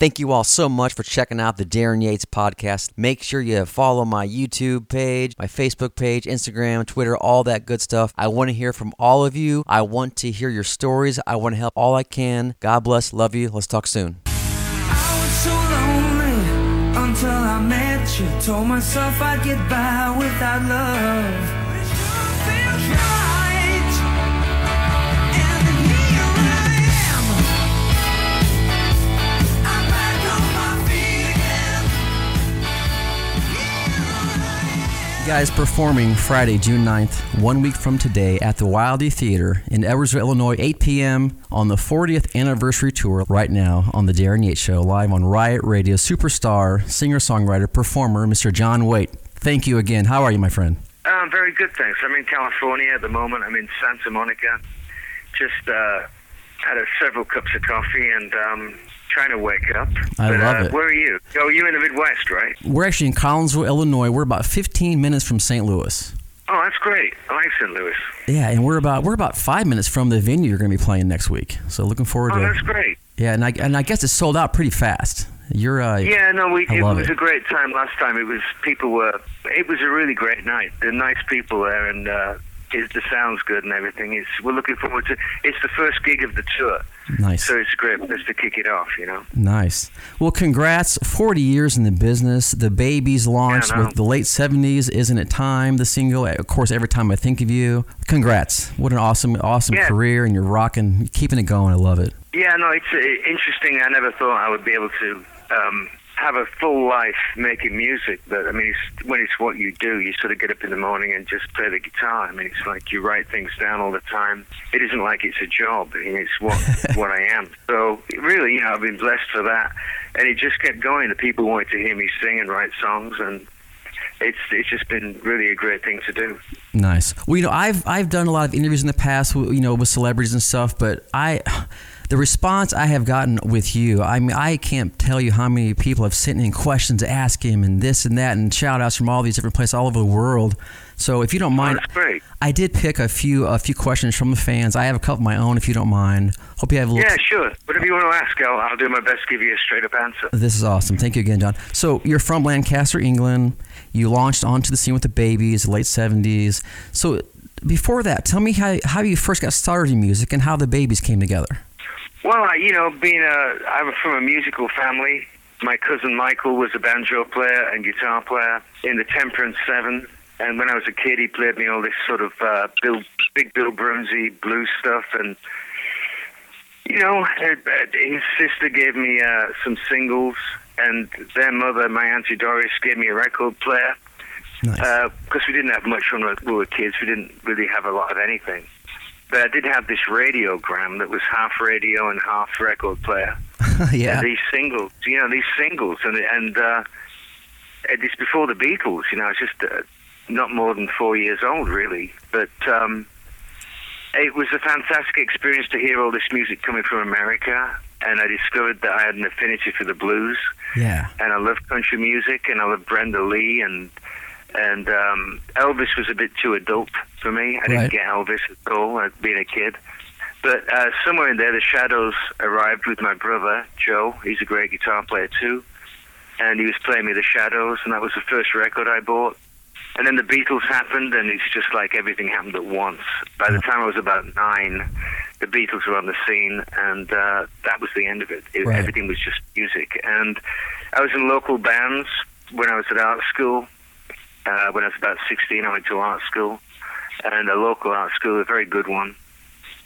Thank you all so much for checking out the Darren Yates podcast. Make sure you follow my YouTube page, my Facebook page, Instagram, Twitter, all that good stuff. I want to hear from all of you. I want to hear your stories. I want to help all I can. God bless. Love you. Let's talk soon. Until I met you. Told myself I'd get by without love. Guys, performing Friday, June 9th, one week from today at the Wildey Theater in Edwardsville, Illinois, 8 p.m. on the 40th anniversary tour right now on The Darren Yates Show, live on Riot Radio. Superstar, singer songwriter, performer, Mr. John Waite. Thank you again. How are you, my friend? Um, very good, thanks. I'm in California at the moment. I'm in Santa Monica. Just uh, had a, several cups of coffee and um, trying to wake up. I but, love uh, it. Where are you? Oh, you're in the Midwest, right? We're actually in Collinsville, Illinois. We're about 15 minutes from St. Louis. Oh, that's great. I like St. Louis. Yeah, and we're about we're about five minutes from the venue you're going to be playing next week. So looking forward Oh, to. that's great. Yeah, and I and I guess it sold out pretty fast. You're uh, Yeah, no, we it was it. a great time last time. It was people were. It was a really great night. They're nice people there, and uh, it, the sound's good and everything. It's we're looking forward to. It's the first gig of the tour, nice. so it's great just to kick it off. You know. Nice. Well, congrats. 40 years in the business. The Babies launched Yeah, with the late 70s. Isn't it time? The single. Of course, every time I think of you. Congrats. What an awesome, awesome Yeah. career, and you're rocking, keeping it going. I love it. Yeah, no, it's uh, interesting. I never thought I would be able to um, have a full life making music, but I mean, it's, when it's what you do, you sort of get up in the morning and just play the guitar. I mean, it's like you write things down all the time. It isn't like it's a job. I mean, it's what what I am. So really, you know, I've been blessed for that, and it just kept going. The people wanted to hear me sing and write songs, and it's it's just been really a great thing to do. Nice. Well, you know, I've I've done a lot of interviews in the past, you know, with celebrities and stuff, but I. The response I have gotten with you, I mean, I can't tell you how many people have sent in questions to ask him and this and that and shout outs from all these different places all over the world. So if you don't mind. I did pick a few a few questions from the fans. I have a couple of my own if you don't mind. Hope you have a little Yeah, sure. Whatever you want to ask, I'll, I'll do my best to give you a straight up answer. This is awesome. Thank you again, John. So you're from Lancaster, England. You launched onto the scene with the Babies, late '70s. So before that, tell me how how you first got started in music and how the Babies came together. Well, I- you know, being a, I'm from a musical family. My cousin Michael was a banjo player and guitar player in the Temperance Seven. And when I was a kid, he played me all this sort of uh, Bill, big Bill Broonzy blues stuff. And, you know, uh, uh, his sister gave me uh, some singles. And their mother, my Auntie Doris, gave me a record player Nice. because we didn't have much when we were kids. We didn't really have a lot of anything. But I did have this radiogram that was half radio and half record player. yeah. And these singles, you know, these singles, and and uh, it's before the Beatles. You know, it's just uh, not more than four years old, really. But um, it was a fantastic experience to hear all this music coming from America, and I discovered that I had an affinity for the blues Yeah. and I love country music, and I love Brenda Lee, and and um, Elvis was a bit too adult for me. I didn't Right. get Elvis at all, uh, being a kid. But uh, somewhere in there, the Shadows arrived with my brother Joe. He's a great guitar player too, and he was playing me the Shadows, and that was the first record I bought. And then the Beatles happened, and it's just like everything happened at once. By the time I was about nine, the Beatles were on the scene, and uh, that was the end of it. it Right. Everything was just music. And I was in local bands when I was at art school. Uh, when I was about 16, I went to art school, and a local art school, a very good one.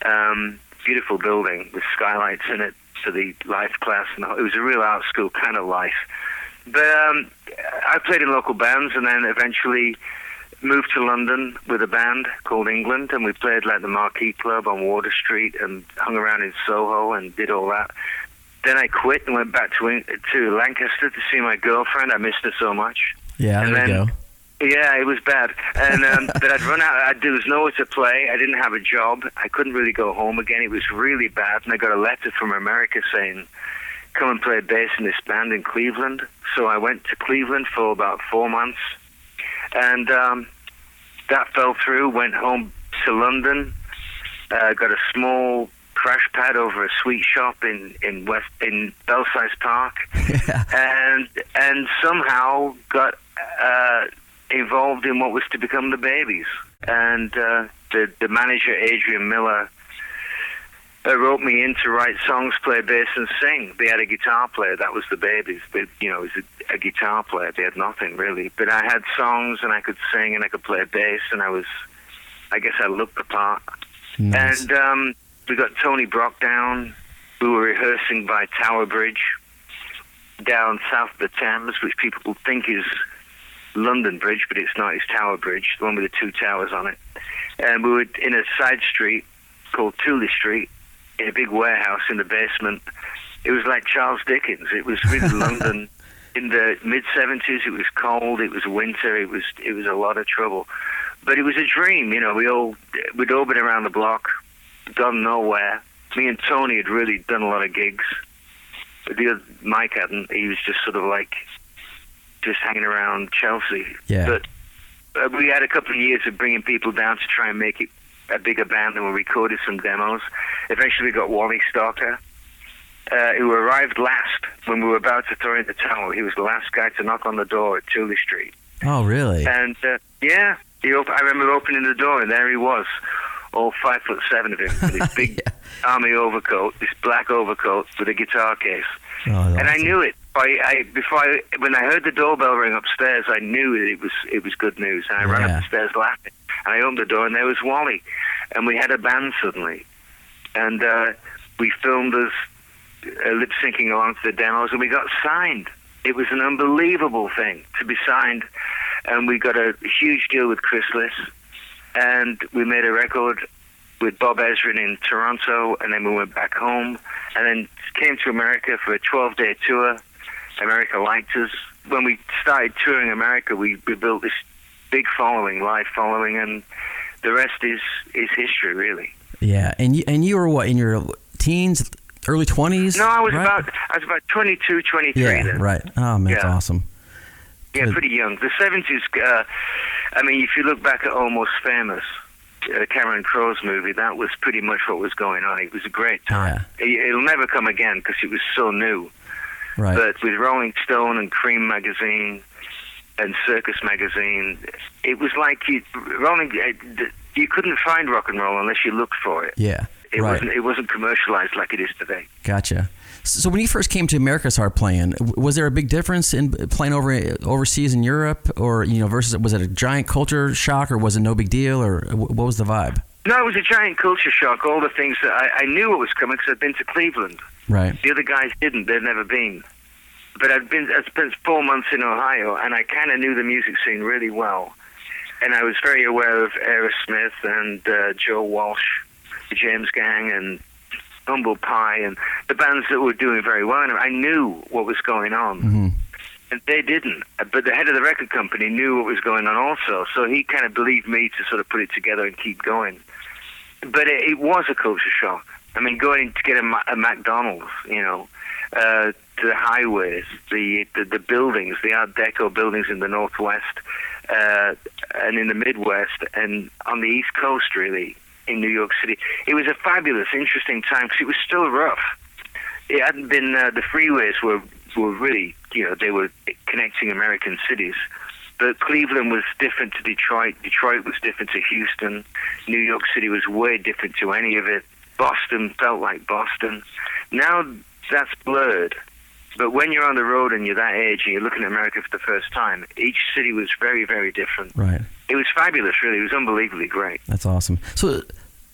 Um, beautiful building with skylights in it for the life class, and it was a real art school kind of life. But um, I played in local bands, and then eventually moved to London with a band called England, and we played like the Marquee Club on Wardour Street, and hung around in Soho and did all that. Then I quit and went back to to Lancaster to see my girlfriend. I missed her so much. Yeah. And There you go. Yeah, it was bad. And um, but I'd run out. I, there was nowhere to play. I didn't have a job. I couldn't really go home again. It was really bad. And I got a letter from America saying, "Come and play bass in this band in Cleveland." So I went to Cleveland for about four months, and um, that fell through. Went home to London. Uh, got a small crash pad over a sweet shop in in West in Belsize Park, and and somehow got uh, involved in what was to become the Babies. And uh, the the manager Adrian Millar uh, wrote me in to write songs, play bass, and sing. They had a guitar player. That was the Babies. They, you know, it was a, a guitar player. They had nothing really, but I had songs and I could sing and I could play bass, and I was, I guess, I looked the part. Nice. And um, we got Tony Brock down. We were rehearsing by Tower Bridge down south of the Thames, which people think is London Bridge, but it's not. It's Tower Bridge, the one with the two towers on it. And we were in a side street called Tooley Street, in a big warehouse in the basement. It was like Charles Dickens. It was really London in the mid seventies. It was cold. It was winter. It was it was a lot of trouble, but it was a dream. You know, we all we'd all been around the block, gone nowhere. Me and Tony had really done a lot of gigs. But the other, Mike hadn't. He was just sort of like just hanging around Chelsea. Yeah. But uh, we had a couple of years of bringing people down to try and make it a bigger band, and we recorded some demos. Eventually, we got Wally Stocker, uh, who arrived last when we were about to throw in the towel. He was the last guy to knock on the door at Tooley Street. oh, really? And uh, yeah, he op- I remember opening the door, and there he was, all five foot seven of him, with his big Yeah. army overcoat, this black overcoat with a guitar case. Oh, And I knew it. I, I before I, when I heard the doorbell ring upstairs, I knew it was it was good news. And I ran Yeah. up the laughing, and I opened the door, and there was Wally, and we had a band suddenly, and uh, we filmed us uh, lip syncing along to the demos, and we got signed. It was an unbelievable thing to be signed, and we got a huge deal with Chrysalis, and we made a record with Bob Ezrin in Toronto, and then we went back home, and then came to America for a 12-day tour. America liked us. When we started touring America, we, we built this big following, live following, and the rest is is history, really. Yeah, and you and you were what in your teens, early twenties? No, I was right? about I was about 22, 23 Yeah, then. right. Oh man, that's awesome. Yeah, Good. pretty young. The seventies. Uh, I mean, if you look back at Almost Famous, uh, Cameron Crowe's movie, that was pretty much what was going on. It was a great time. It, it'll never come again because it was so new. Right. But with Rolling Stone and Creem magazine and Circus magazine, it was like you Rolling. Uh, you couldn't find rock and roll unless you looked for it. yeah. It right. wasn't. It wasn't commercialized like it is today. Gotcha. So when you first came to America, started playing, was there a big difference in uh, playing over uh, overseas in Europe, or you know, versus was it a giant culture shock, or was it no big deal, or uh, what was the vibe? No, it was a giant culture shock. All the things that I, I knew what was coming because I'd been to Cleveland. Right. The other guys didn't. They'd never been. But I'd been. I spent four months in Ohio, and I kind of knew the music scene really well. And I was very aware of Aerosmith and uh, Joe Walsh, the James Gang, and Humble Pie, and the bands that were doing very well. And I knew what was going on. hmm And they didn't. But the head of the record company knew what was going on also. So he kind of believed me to sort of put it together and keep going. But it, it was a culture shock. I mean, going to get a, a McDonald's, you know, uh, to the highways, the, the the buildings, the Art Deco buildings in the Northwest uh, and in the Midwest and on the East Coast, really, in New York City. It was a fabulous, interesting time because it was still rough. It hadn't been, uh, the freeways were, were really, you know, they were connecting American cities. But Cleveland was different to Detroit. Detroit was different to Houston. New York City was way different to any of it. Boston felt like Boston. Now that's blurred. But when you're on the road and you're that age and you're looking at America for the first time, each city was very, very different. Right. It was fabulous, really. It was unbelievably great. That's awesome. So,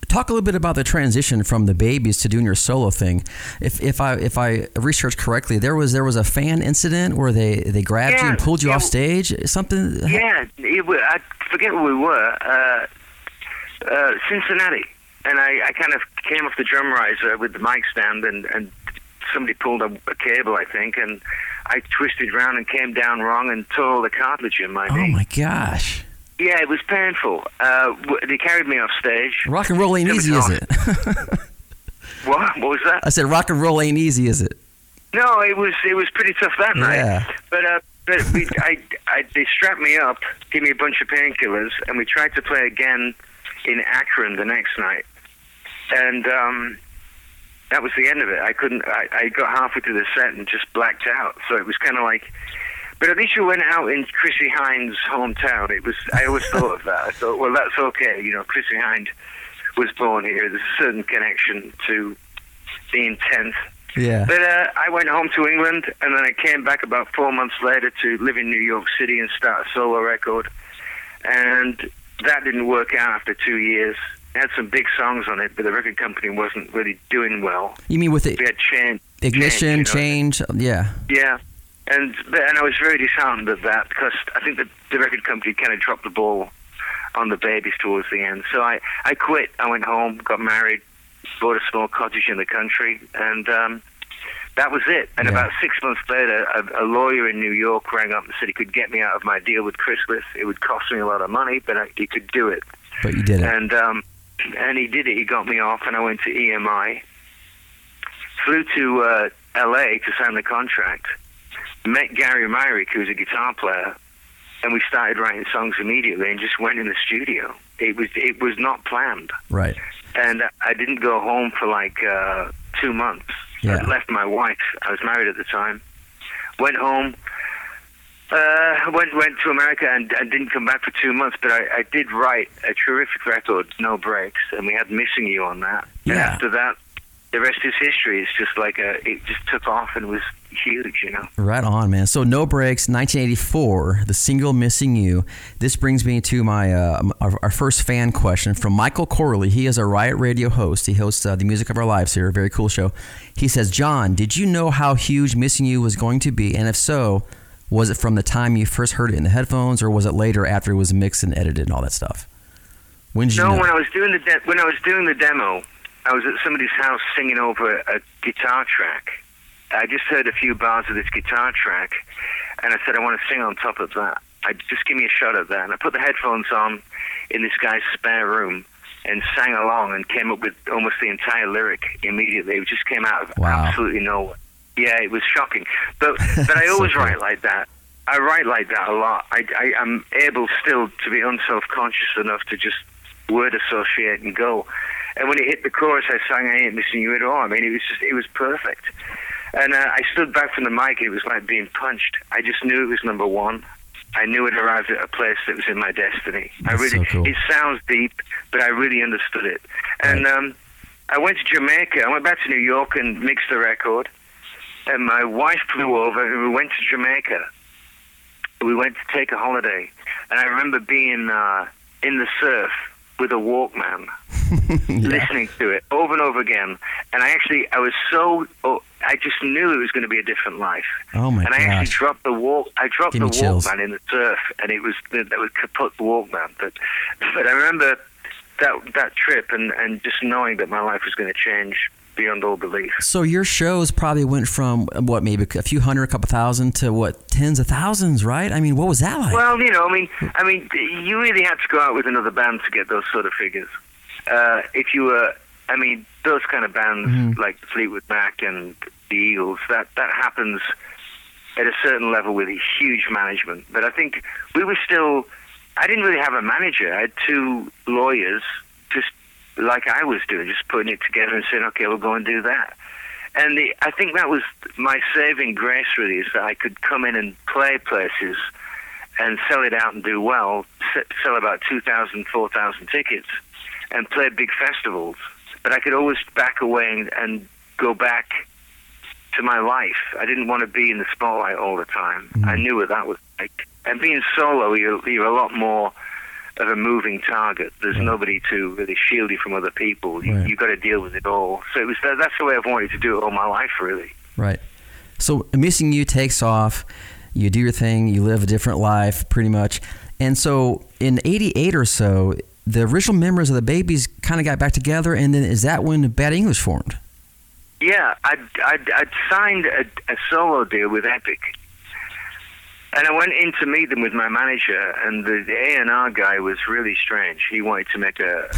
talk a little bit about the transition from the babies to doing your solo thing. If if I if I researched correctly, there was there was a fan incident where they they grabbed you and pulled you yeah. off stage. Something. Yeah, it, I forget where we were. Uh, uh, Cincinnati, and I, I kind of came off the drum riser with the mic stand, and, and somebody pulled a, a cable, I think, and I twisted around and came down wrong and tore the cartilage in my Oh knee. my gosh! Yeah, it was painful. Uh, they carried me off stage. Rock and roll ain't easy, is it? What? What was that? I said rock and roll ain't easy, is it? No, it was it was pretty tough that night. Yeah. But uh, but we, I, I they strapped me up, gave me a bunch of painkillers, and we tried to play again in Akron the next night. And um, that was the end of it. I couldn't. I, I got halfway through the set and just blacked out. So it was kind of like. But at least you went out in Chrissie Hynde' hometown. It was. I always thought of that. I thought, well, that's okay. You know, Chrissie Hynde was born here. There's a certain connection to the intent. Yeah. But uh, I went home to England, and then I came back about four months later to live in New York City and start a solo record. And that didn't work out after two years. It had some big songs on it, but the record company wasn't really doing well. You mean with the We had change, ignition, change, you know. change? Yeah. Yeah, and but- and I was very disheartened at that because I think that the record company kind of dropped the ball on the babies towards the end. So I I quit. I went home, got married, bought a small cottage in the country, and um, that was it. And Yeah. about six months later, a, a lawyer in New York rang up and said he could get me out of my deal with Chrysalis. It would cost me a lot of money, but I, he could do it. But you did it. And um, and he did it. He got me off, and I went to EMI. Flew to uh, LA to sign the contract. Met Gary Myrick, who was a guitar player, and we started writing songs immediately, and just went in the studio. It was it was not planned, Right. and I didn't go home for like uh, two months. Yeah. I left my wife. I was married at the time. Went home. Uh, went went to America and, and didn't come back for two months. But I, I did write a terrific record, No Breaks, and we had Missing You on that. And Yeah. after that, the rest is history. It's just like a, it just took off and was huge, you know. Right on, man. So No Breaks, 1984, the single "Missing You." This brings me to my uh, our, our first fan question from Michael Corley. He is a Riot Radio host. He hosts uh, the Music of Our Lives here, a very cool show. He says, "John, did you know how huge "Missing You" was going to be? And if so, was it from the time you first heard it in the headphones, or was it later after it was mixed and edited and all that stuff? When did you No, know? when I was doing the de- when I was doing the demo, I was at somebody's house singing over a, a guitar track. I just heard a few bars of this guitar track, and I said, I want to sing on top of that. I just give me a shot at that. And I put the headphones on in this guy's spare room and sang along and came up with almost the entire lyric immediately. It just came out of Wow. absolutely nowhere. Yeah, it was shocking. But but I always write like that. I write like that a lot. I, I I'm able still to be unself conscious enough to just word associate and go. And when it hit the chorus, I sang "I Ain't Missing You at All." I mean, it was just it was perfect. And uh, I stood back from the mic. It was like being punched. I just knew it was number one. I knew it arrived at a place that was in my destiny. I really. so cool. It sounds deep, but I really understood it. And um, I went to Jamaica. I went back to New York and mixed the record. And my wife flew over, and we went to Jamaica. We went to take a holiday, and I remember being uh, in the surf with a Walkman, listening to it over and over again. And I actually, I was so, oh, I just knew it was going to be a different life. Oh my and I actually dropped the walk. I dropped Give the me chills. Walkman in the surf, and it was that was kaput the Walkman. But but I remember that that trip, and and just knowing that my life was going to change beyond all belief. So your shows probably went from what, maybe a few hundred, a couple thousand, to what, tens of thousands, right? I mean, what was that like? Well, you know, I mean, I mean, you really had to go out with another band to get those sort of figures. Uh, if you were, I mean, those kind of bands Mhm. like Fleetwood Mac and the Eagles, that that happens at a certain level with huge management. But I think we were still. I didn't really have a manager. I had two lawyers, just like I was doing, just putting it together and saying, "Okay, we'll go and do that." And the, I think that was my saving grace, really, is that I could come in and play places and sell it out and do well, sell about 2,000, 4,000 tickets, and play big festivals. But I could always back away and, and go back to my life. I didn't want to be in the spotlight all the time. Mm. I knew what that was like. And being solo, you're, you're a lot more of a moving target. There's nobody to really shield you from other people. You, Right. You've got to deal with it all. So it was that, that's the way I've wanted to do it all my life, really. Right. So missing you takes off. You do your thing. You live a different life, pretty much. And so in '88 or so, the original members of the Babies kind of got back together, and then is that when Bad English formed? Yeah, I'd, I'd, I'd signed a, a solo deal with Epic. And I went in to meet them with my manager, and the, the A&R guy was really strange. He wanted to make a,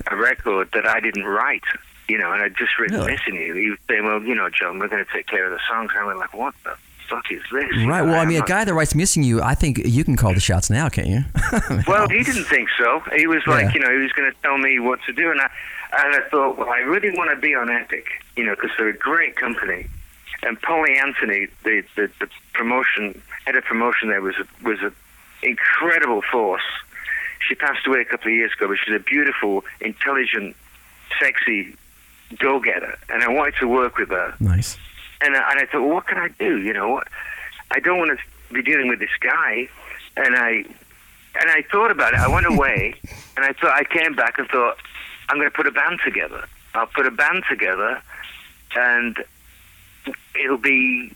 a record that I didn't write, you know, and I'd just written Really? Missing You. He was saying, well, you know, John, we're going to take care of the songs. And I went like, what the fuck is this? Right. Well, I I'm mean, a guy that writes "Missing You," I think you can call the shots now, can't you? Well, he didn't think so. He was like, Yeah. you know, he was going to tell me what to do, and I and I thought, well, I really want to be on Epic. you know, because they're a great company. And Polly Anthony, the, the, the promotion head of promotion there, was a, was an incredible force. She passed away a couple of years ago, but she's a beautiful, intelligent, sexy go-getter, and I wanted to work with her. Nice. And I, and I thought, well, what can I do? You know, what? I don't want to be dealing with this guy. And I and I thought about it. I went away, and I thought I came back and thought, I'm going to put a band together. I'll put a band together, and it'll be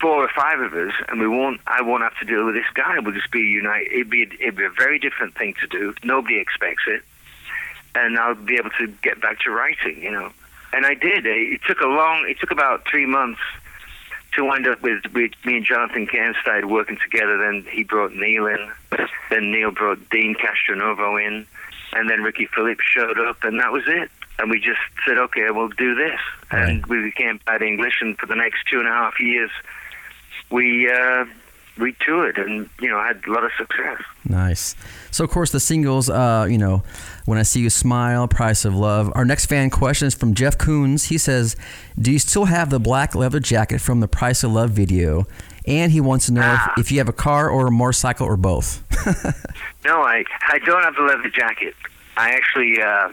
four or five of us, and we won't. I won't have to deal with this guy. We'll just be united. It'd be it'd be a very different thing to do. Nobody expects it, and I'll be able to get back to writing. You know, and I did. It took a long. It took about three months to wind up with, with me and Jonathan Cain started working together. Then he brought Neal in. Then Neal brought Deen Castronovo in, and then Ricky Phillips showed up, and that was it. And we just said, okay, we'll do this, Right. and we became Bad English. And for the next two and a half years, we uh, we toured, and you know had a lot of success. Nice. So, of course, the singles, uh, you know, When I See You Smile, Price of Love. Our next fan question is from Jeff Coons. He says, Do you still have the black leather jacket from the Price of Love video? And he wants to know Ah. if, if you have a car or a motorcycle or both. No, I I don't have the leather jacket. I actually uh,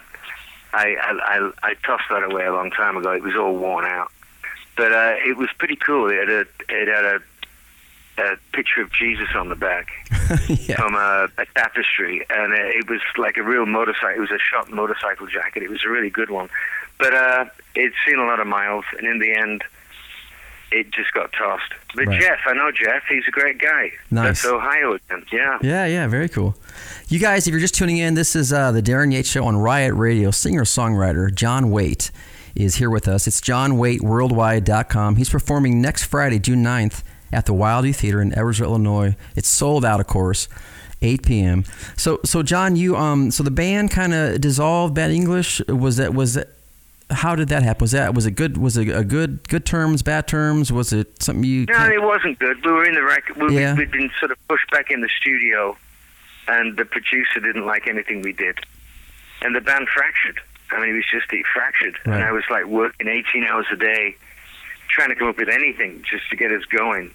I, I I I tossed that away a long time ago. It was all worn out, but uh, it was pretty cool. It had a it had a, a picture of Jesus on the back yeah. from a, a tapestry, and uh, it was like a real motorcycle. It was a shot motorcycle jacket. It was a really good one, but uh, it's seen a lot of miles, and in the end. It just got tossed. But Right. Jeff, I know Jeff. He's a great guy. Nice. That's Ohio. again. Yeah. Yeah, yeah, very cool. You guys, if you're just tuning in, this is uh, the Darren Yates Show on Riot Radio. Singer songwriter John Waite is here with us. It's johnwaiteworldwide.com. He's performing next Friday, June 9th, at the Wildey Theater in Edwardsville, Illinois. It's sold out, of course. 8 p.m. So, so John, you um, so the band kind of dissolved. Bad English was that was that? How did that happen? Was that was it good? Was it a good good terms, bad terms? Was it something you? No, it wasn't good. We were in the record. We, Yeah. We'd been sort of pushed back in the studio, and the producer didn't like anything we did, and the band fractured. I mean, it was just it fractured, Right. and I was like working 18 hours a day, trying to come up with anything just to get us going.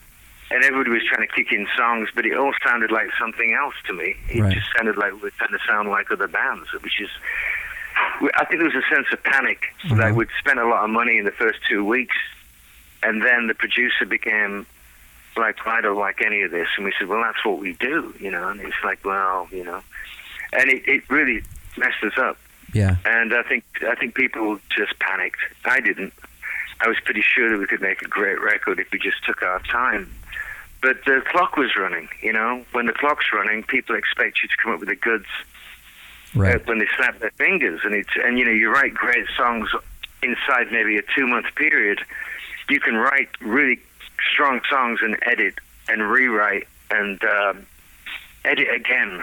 And everybody was trying to kick in songs, but it all sounded like something else to me. It Right. just sounded like we were trying to sound like other bands, which is. I think there was a sense of panic. Mhm. Like we'd spent a lot of money in the first two weeks, and then the producer became like, I don't like any of this. And we said, well, that's what we do, you know. And it's like, well, you know, and it, it really messed us up. Yeah. And I think I think people just panicked. I didn't. I was pretty sure that we could make a great record if we just took our time. But the clock was running, you know. When the clock's running, people expect you to come up with the goods Right. uh, when they snap their fingers. And it's and you know you write great songs inside maybe a two month period. You can write really strong songs and edit and rewrite and um, edit again.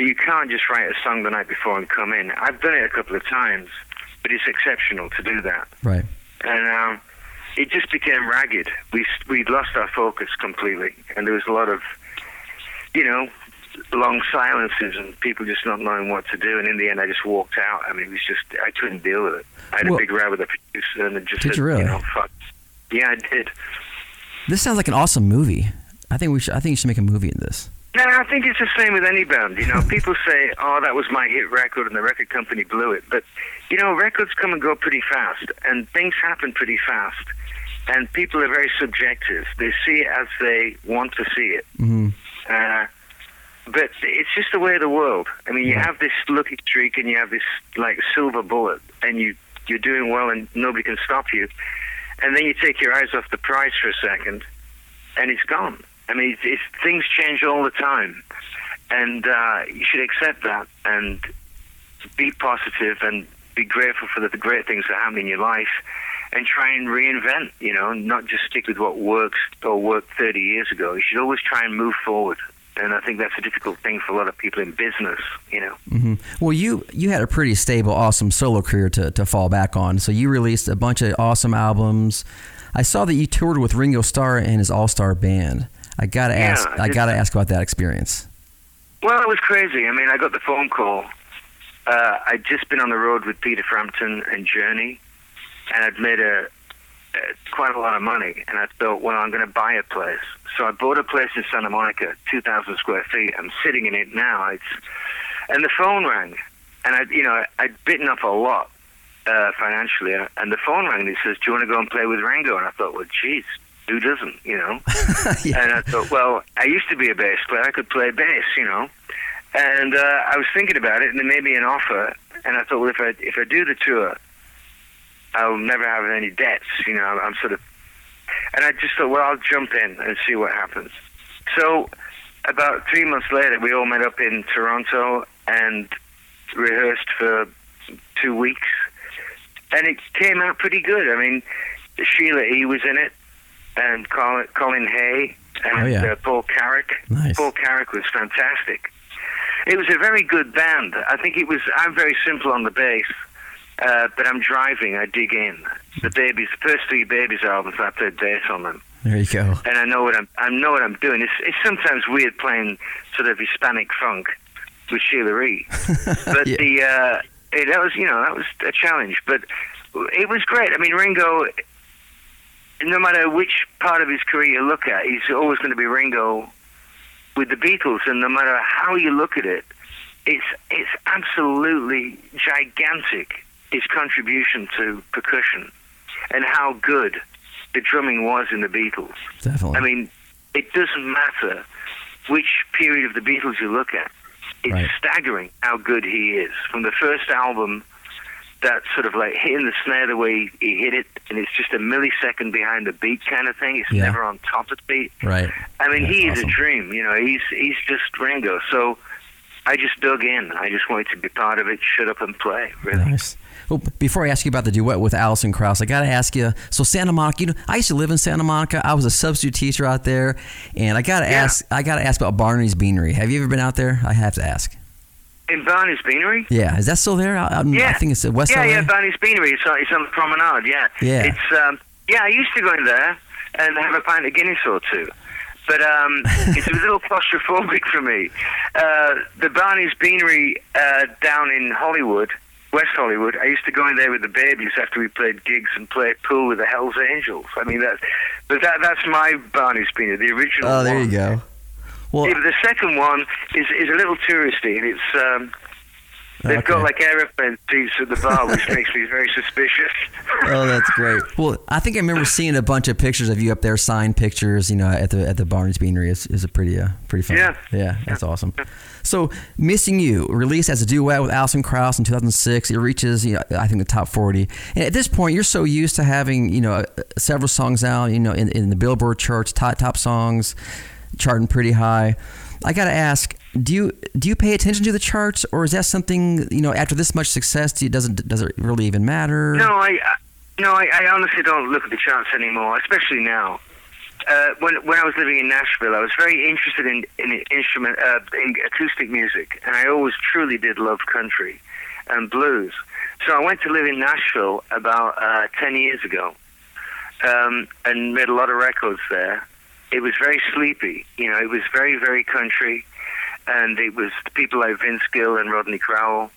But you can't just write a song the night before and come in. I've done it a couple of times, but it's exceptional to do that. Right. And um, it just became ragged. We we lost our focus completely, and there was a lot of, you know, long silences and people just not knowing what to do. And in the end, I just walked out. I mean, it was just I couldn't deal with it. I had Well- a big row with the producer, and just Did said, you really? know, fuck. Yeah, I did. This sounds like an awesome movie. I think we should. I think you should make a movie in this. No, I think it's the same with any band. You know, people say, "Oh, that was my hit record," and the record company blew it. But you know, records come and go pretty fast, and things happen pretty fast. And people are very subjective. They see it as they want to see it. hmm Uh, but it's just the way of the world. I mean, you have this lucky streak, and you have this like silver bullet, and you you're doing well, and nobody can stop you. And then you take your eyes off the prize for a second, and it's gone. I mean, it's, it's, things change all the time, and uh, you should accept that and be positive and be grateful for the, the great things that happen in your life, and try and reinvent. You know, not just stick with what works or worked 30 years ago. You should always try and move forward. And I think that's a difficult thing for a lot of people in business. You know. hmm Well, you you had a pretty stable, awesome solo career to, to fall back on. So you released a bunch of awesome albums. I saw that you toured with Ringo Starr and his All Star Band. I gotta Yeah, ask. I gotta ask about that experience. Well, it was crazy. I mean, I got the phone call. Uh, I'd just been on the road with Peter Frampton and Journey, and I'd made a, a quite a lot of money, and I thought, well, I'm going to buy a place. So I bought a place in Santa Monica, 2,000 square feet. I'm sitting in it now. It's and the phone rang, and I, you know, I'd bitten off a lot uh, financially, and the phone rang and he says, "Do you want to go and play with Ringo?" And I thought, well, geez, who doesn't, you know? Yeah. And I thought, well, I used to be a bass player. I could play bass, you know. And uh, I was thinking about it, and they made me an offer. And I thought, well, if I if I do the tour, I'll never have any debts, you know. I'm sort of, and I just thought, well, I'll jump in and see what happens. So, about three months later, we all met up in Toronto and rehearsed for two weeks, and it came out pretty good. I mean, Sheila E. was in it, and Colin, Colin Hay, and Oh, yeah. uh, Paul Carrack. Nice. Paul Carrack was fantastic. It was a very good band. I think it was. I'm very simple on the bass, uh, but I'm driving. I dig in. The babies, the first three babies albums, I played bass on them, There you go. and I know what I'm. I know what I'm doing. It's it's sometimes weird playing sort of Hispanic funk with Sheila E. but Yeah. the uh, it, that was you know that was a challenge, but it was great. I mean, Ringo. No matter which part of his career you look at, he's always going to be Ringo with the Beatles, and no matter how you look at it, it's it's absolutely gigantic. His contribution to percussion and how good the drumming was in the Beatles. Definitely. I mean, it doesn't matter which period of the Beatles you look at. It's Right. staggering how good he is. From the first album, that sort of like hitting the snare the way he hit it, and it's just a millisecond behind the beat kind of thing. It's Yeah. never on top of the beat. right. I mean, That's he is awesome. a dream. You know, he's he's just Ringo. So I just dug in. I just wanted to be part of it. Shut up and play. Really. Nice. Well, before I ask you about the duet with Alison Krauss, I got to ask you. So Santa Monica, you know, I used to live in Santa Monica. I was a substitute teacher out there, and I got to Yeah. ask. I got to ask about Barney's Beanery. Have you ever been out there? I have to ask. In Barney's Beanery. Yeah, is that still there? I, Yeah. I think it's at West Yeah, LA. yeah, Barney's Beanery. It's on, it's on the promenade. Yeah. Yeah. It's um, yeah. I used to go in there and have a pint of Guinness or two, but um, it's a little claustrophobic for me. Uh, the Barney's Beanery uh, down in Hollywood, West Hollywood. I used to go in there with the babies after we played gigs and play pool with the Hell's Angels. I mean that, but that that's my Barney's Beanery, the original. oh, there one. you go. Well, Yeah, the second one is is a little touristy, and it's um, they've Okay. got like aeroplane seats at the bar, which makes me very suspicious. oh, that's great. Well, I think I remember seeing a bunch of pictures of you up there, signed pictures. You know, at the at the Barney's Beanery is is a pretty uh, pretty fun. Yeah. yeah, that's awesome. So, "Missing You" released as a duet with Alison Krauss in 2006. It reaches, you know, I think, the top 40. And at this point, you're so used to having, you know, several songs out, you know, in, in the Billboard charts, top top songs, charting pretty high. I got to ask, do you do you pay attention to the charts, or is that something you know after this much success, do you, doesn't does it really even matter? No, I, no, I, I honestly don't look at the charts anymore, especially now. Uh, when when I was living in Nashville, I was very interested in in instrument uh, in acoustic music, and I always truly did love country and blues. So I went to live in Nashville about uh, ten years ago, um, and made a lot of records there. It was very sleepy, you know. It was very very country, and it was people like Vince Gill and Rodney Crowell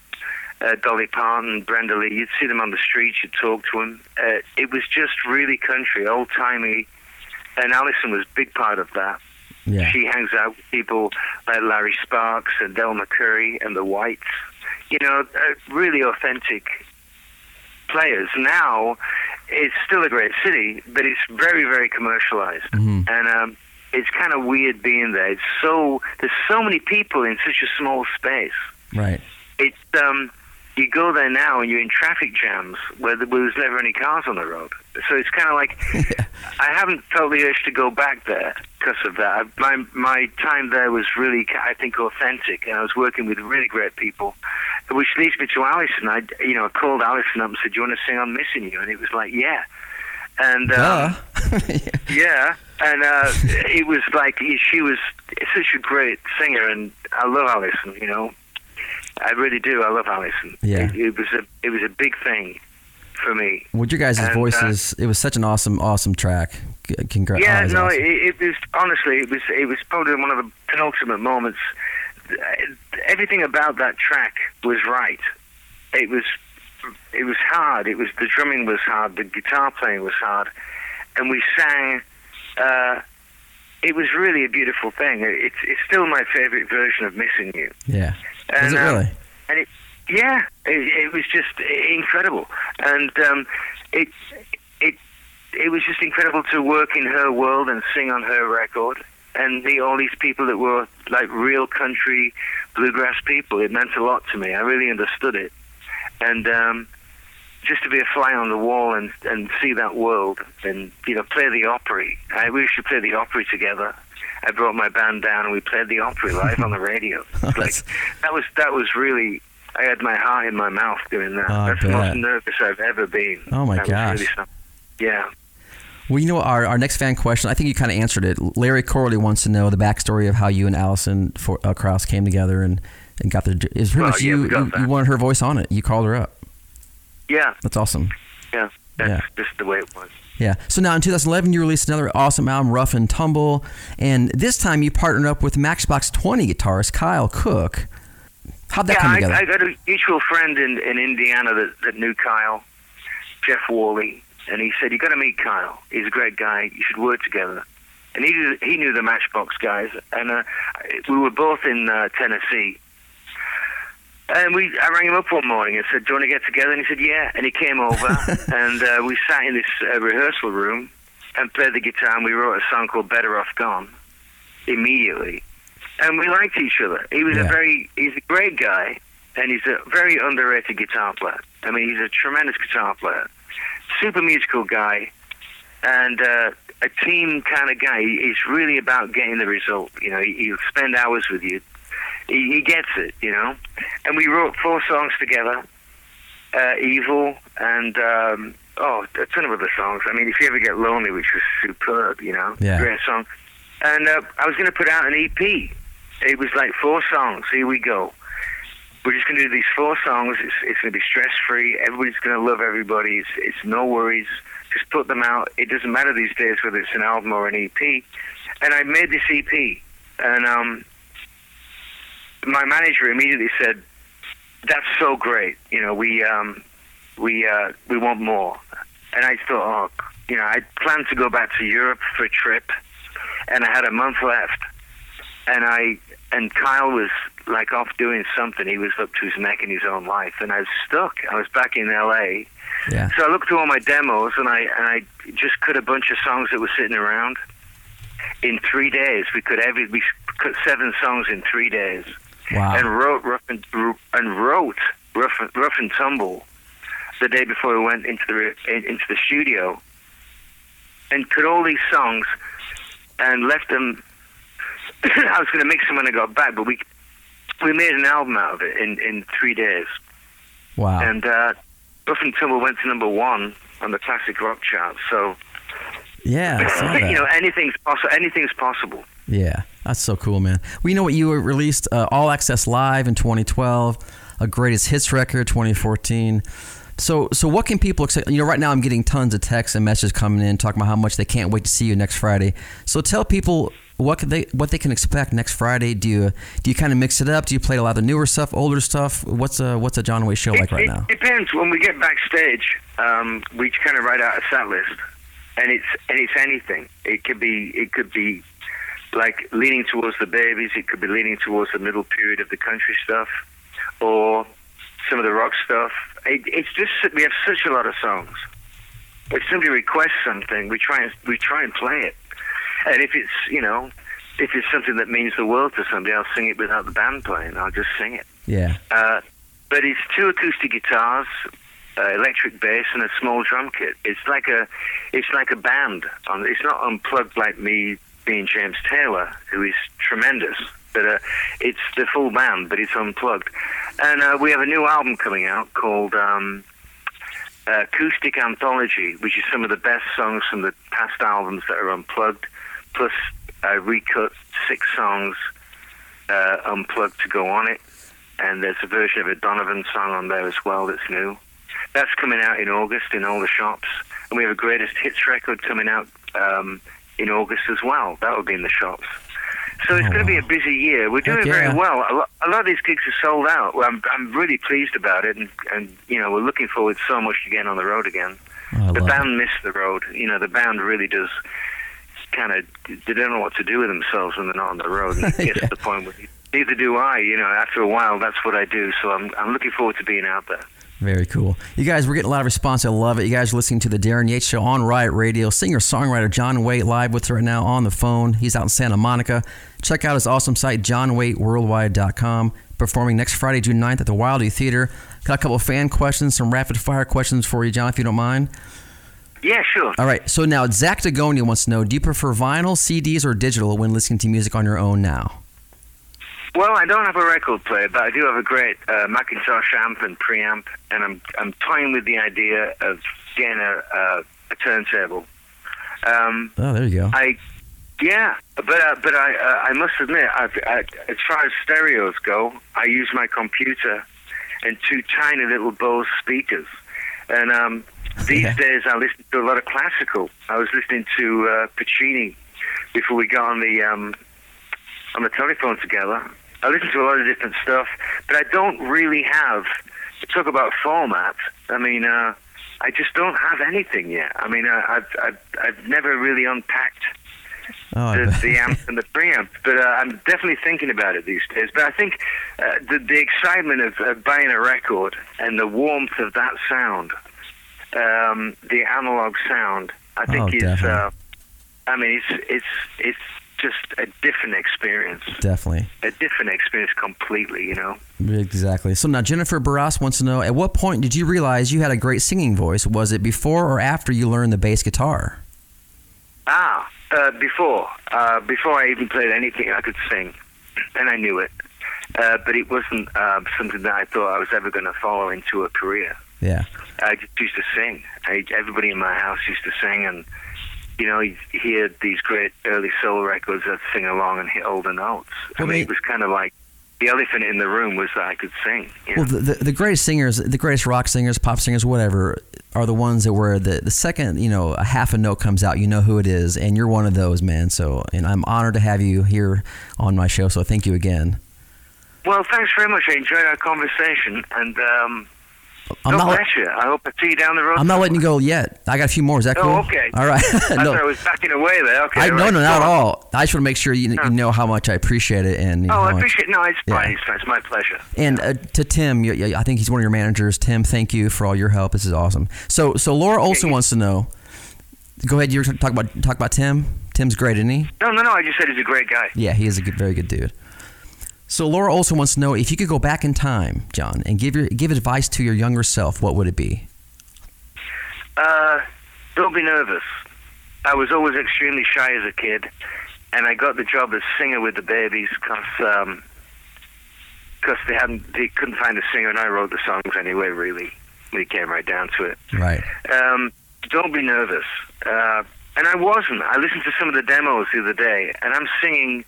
uh, Dolly Parton, Brenda Lee. You'd see them on the streets, you'd talk to them. Uh, it was just really country, old timey, and Alison was a big part of that. Yeah. She hangs out with people like Larry Sparks and Del McCoury and the Whites. You know, uh, really authentic players. Now, it's still a great city, but it's very, very commercialized, Mhm. and um, it's kind of weird being there. It's so there's so many people in such a small space Right. it's um you go there now and you're in traffic jams where, there- where there's never any cars on the road. So it's kind of like I haven't felt the urge to go back there because of that. I- My my time there was really, I think, authentic, and I was working with really great people. Which leads me to Alison. I, you know, I called Alison up and said, "Do you want to sing on Missing You?" And it was like, "Yeah." And um, yeah, and uh, it was like she was such a great singer, and I love Alison. You know, I really do. I love Alison. Yeah. it, it was a it was a big thing for me. With your guys' And, uh, voices, it was such an awesome, awesome track. Congrats. Yeah, no, awesome. it, it was honestly, it was it was probably one of the penultimate moments. Everything about that track was right. It was it was hard. It was the drumming was hard, the guitar playing was hard, and we sang. Uh, it was really a beautiful thing. It's it's still my favorite version of "Missing You." Yeah. And, Is it um, really? and it, yeah, it, it was just incredible, and um, it it it was just incredible to work in her world and sing on her record, and meet all these people that were like real country bluegrass people. It meant a lot to me. I really understood it, and um, just to be a fly on the wall and and see that world, and you know, play the Opry. I we should play the Opry together. I brought my band down and we played the Opry live on the radio. Like that was that was really. I had my heart in my mouth doing that. Oh, That's the most nervous I've ever been. Oh, my That gosh. really yeah. Well, you know, our, our next fan question, I think you kind of answered it. Larry Corley wants to know the backstory of how you and Alison for, uh, Krauss came together and, and got the. Is pretty Well, much yeah, you, you, you wanted her voice on it. You called her up. Yeah, That's awesome. yeah. That's Yeah. just the way it was. Yeah. So now in 2011, you released another awesome album, Rough and Tumble. And this time you partnered up with Matchbox 20 guitarist Kyle Cook. How'd that yeah, come I, together? I got a mutual friend in, in Indiana that, that knew Kyle, Jeff Worley, and he said, you got to meet Kyle. He's a great guy. You should work together. And he knew, he knew the Matchbox guys, and uh, we were both in uh, Tennessee. And we, I rang him up one morning and said, "Do you want to get together?" And he said, "Yeah." And he came over, and uh, we sat in this uh, rehearsal room and played the guitar. And we wrote a song called "Better Off Gone" immediately, and we liked each other. He was Yeah. a very, he's a great guy, and he's a very underrated guitar player. I mean, he's a tremendous guitar player, super musical guy, and uh, a team kind of guy. He's really about getting the result. You know, he- he'll spend hours with you. He, he gets it, you know. And we wrote four songs together, uh, "Evil" and um, oh, a ton of other songs. I mean, if you ever get lonely, which was superb, you know, Yeah. great song. And uh, I was going to put out an EP. It was like four songs. Here we go. We're just going to do these four songs. It's, it's going to be stress free. Everybody's going to love everybody. It's, it's no worries. Just put them out. It doesn't matter these days whether it's an album or an EP. And I made this EP, and um, my manager immediately said, "That's so great. You know, we um, we uh, we want more." And I thought, oh, you know, I planned to go back to Europe for a trip, and I had a month left, and I and Kyle was like off doing something. He was up to his neck in his own life, and I was stuck. I was back in L.A. yeah. So I looked through all my demos, and I and I just cut a bunch of songs that were sitting around. In three days, we could every we cut seven songs in three days Wow. and wrote rough and, and wrote rough rough and tumble the day before we went into the into the studio and cut all these songs and left them. I was going to mix them when I got back, but we we made an album out of it in in three days. wow. And uh, rough and tumble went to number one on the classic rock chart. So yeah. I saw that. you know anything's possible. Anything's possible. Yeah, that's so cool, man. Well, you know what? You released uh, All Access Live in 2012, a greatest hits record 2014. So, so what can people expect? You know, right now I'm getting tons of texts and messages coming in talking about how much they can't wait to see you next Friday. So, tell people what can they what they can expect next Friday. Do you do you kind of mix it up? Do you play a lot of the newer stuff, older stuff? What's a what's a John Waite show like it, right it now? depends. When we get backstage, um, we kind of write out a set list, and it's and it's anything. It could be it could be like leaning towards the babies. It could be leaning towards the middle period of the country stuff, or some of the rock stuff. It, it's just we have such a lot of songs. If somebody requests something, we try and we try and play it. And if it's you know, if it's something that means the world to somebody, I'll sing it without the band playing. I'll just sing it. Yeah, Uh, but it's two acoustic guitars, uh, electric bass, and a small drum kit. It's like a, it's like a band. On, it's not unplugged like me being James Taylor, who is tremendous. But uh, it's the full band, but it's unplugged. And uh, we have a new album coming out called um, Acoustic Anthology, which is some of the best songs from the past albums that are unplugged, plus I recut six songs uh, unplugged to go on it and there's a version of a Donovan song on there as well that's new. That's coming out in August in all the shops, and we have a greatest hits record coming out um, in August as well. That will be in the shops. So it's Oh, going to be a busy year. We're doing Heck very well. A lot, a lot of these gigs are sold out. Well, I'm, I'm really pleased about it, and, and you know we're looking forward so much to getting on the road again. Oh, the band miss the road. You know, the band really does kind of they don't know what to do with themselves when they're not on the road. And it gets Yeah. to the point where neither do I. You know, after a while, that's what I do. So I'm I'm looking forward to being out there. Very cool. You guys, we're getting a lot of response. I love it. You guys are listening to the Darren Yates Show on Riot Radio. Singer songwriter John Waite live with us right now on the phone. He's out in Santa Monica. Check out his awesome site, johnwaiteworldwide.com. Performing next Friday, June 9th at the Wildey Theater. Got a couple of fan questions, some rapid fire questions for you, John, if you don't mind. Yeah, sure. All right. So now, Zach Dagonia wants to know Do you prefer vinyl, CDs, or digital when listening to music on your own now? Well, I don't have a record player, but I do have a great uh, McIntosh amp and preamp, and I'm I'm toying with the idea of getting a a, a turntable. Um, Oh, there you go. I, yeah, but uh, but I uh, I must admit, I've, I, as far as stereos go, I use my computer and two tiny little Bose speakers, and um, these Yeah. days I listen to a lot of classical. I was listening to uh, Puccini before we got on the um, on the telephone together. I listen to a lot of different stuff, but I don't really have. To talk about format. I mean, uh, I just don't have anything yet. I mean, uh, I've, I've I've never really unpacked Oh, the, the amp and the preamp. But uh, I'm definitely thinking about it these days. But I think uh, the, the excitement of uh, buying a record and the warmth of that sound, um, the analog sound, I think Oh, is. Uh, I mean, it's it's it's just a different experience. Definitely. A different experience completely. You know. Exactly. So now Jennifer Barras wants to know at what point did you realize you had a great singing voice? Was it before or after you learned the bass guitar? Ah, uh, before uh, before I even played anything, I could sing, and I knew it. Uh, but it wasn't uh, something that I thought I was ever going to follow into a career. Yeah. I just used to sing. I, everybody in my house used to sing, and you know, you hear these great early soul records that sing along and hit all the notes. I mean, they- it was kind of like the elephant in the room was that I could sing. You know? Well, the, the, the greatest singers, the greatest rock singers, pop singers, whatever, are the ones that where the, the second, you know, a half a note comes out, you know who it is, and you're one of those, man. So, and I'm honored to have you here on my show. So, thank you again. well, thanks very much. I enjoyed our conversation, and um, I'm God not, let- you. I hope I see you down the road. I'm not letting you go yet. I got a few more. Is that Oh, cool? okay. All right. I no, thought I was backing away there. Okay. I, all no, no, not at all. I just want to make sure you, you know how much I appreciate it. And you know, Oh, I appreciate. No, it's Yeah. fine. It's, fine. it's my pleasure. And uh, to Tim, you, I think he's one of your managers. Tim, thank you for all your help. This is awesome. So, so Laura Olson wants to know. Go ahead. You're talk about talk about Tim. Tim's great, isn't he? No, no, no. I just said he's a great guy. Yeah, he is a good, very good dude. So Laura also wants to know if you could go back in time, John, and give your give advice to your younger self. What would it be? Uh, don't be nervous. I was always extremely shy as a kid, and I got the job as singer with the Babys because um 'cause they hadn't they couldn't find a singer, and I wrote the songs anyway. Really, we came right down to it. Right. Um, don't be nervous. Uh, and I wasn't. I listened to some of the demos the other day, and I'm singing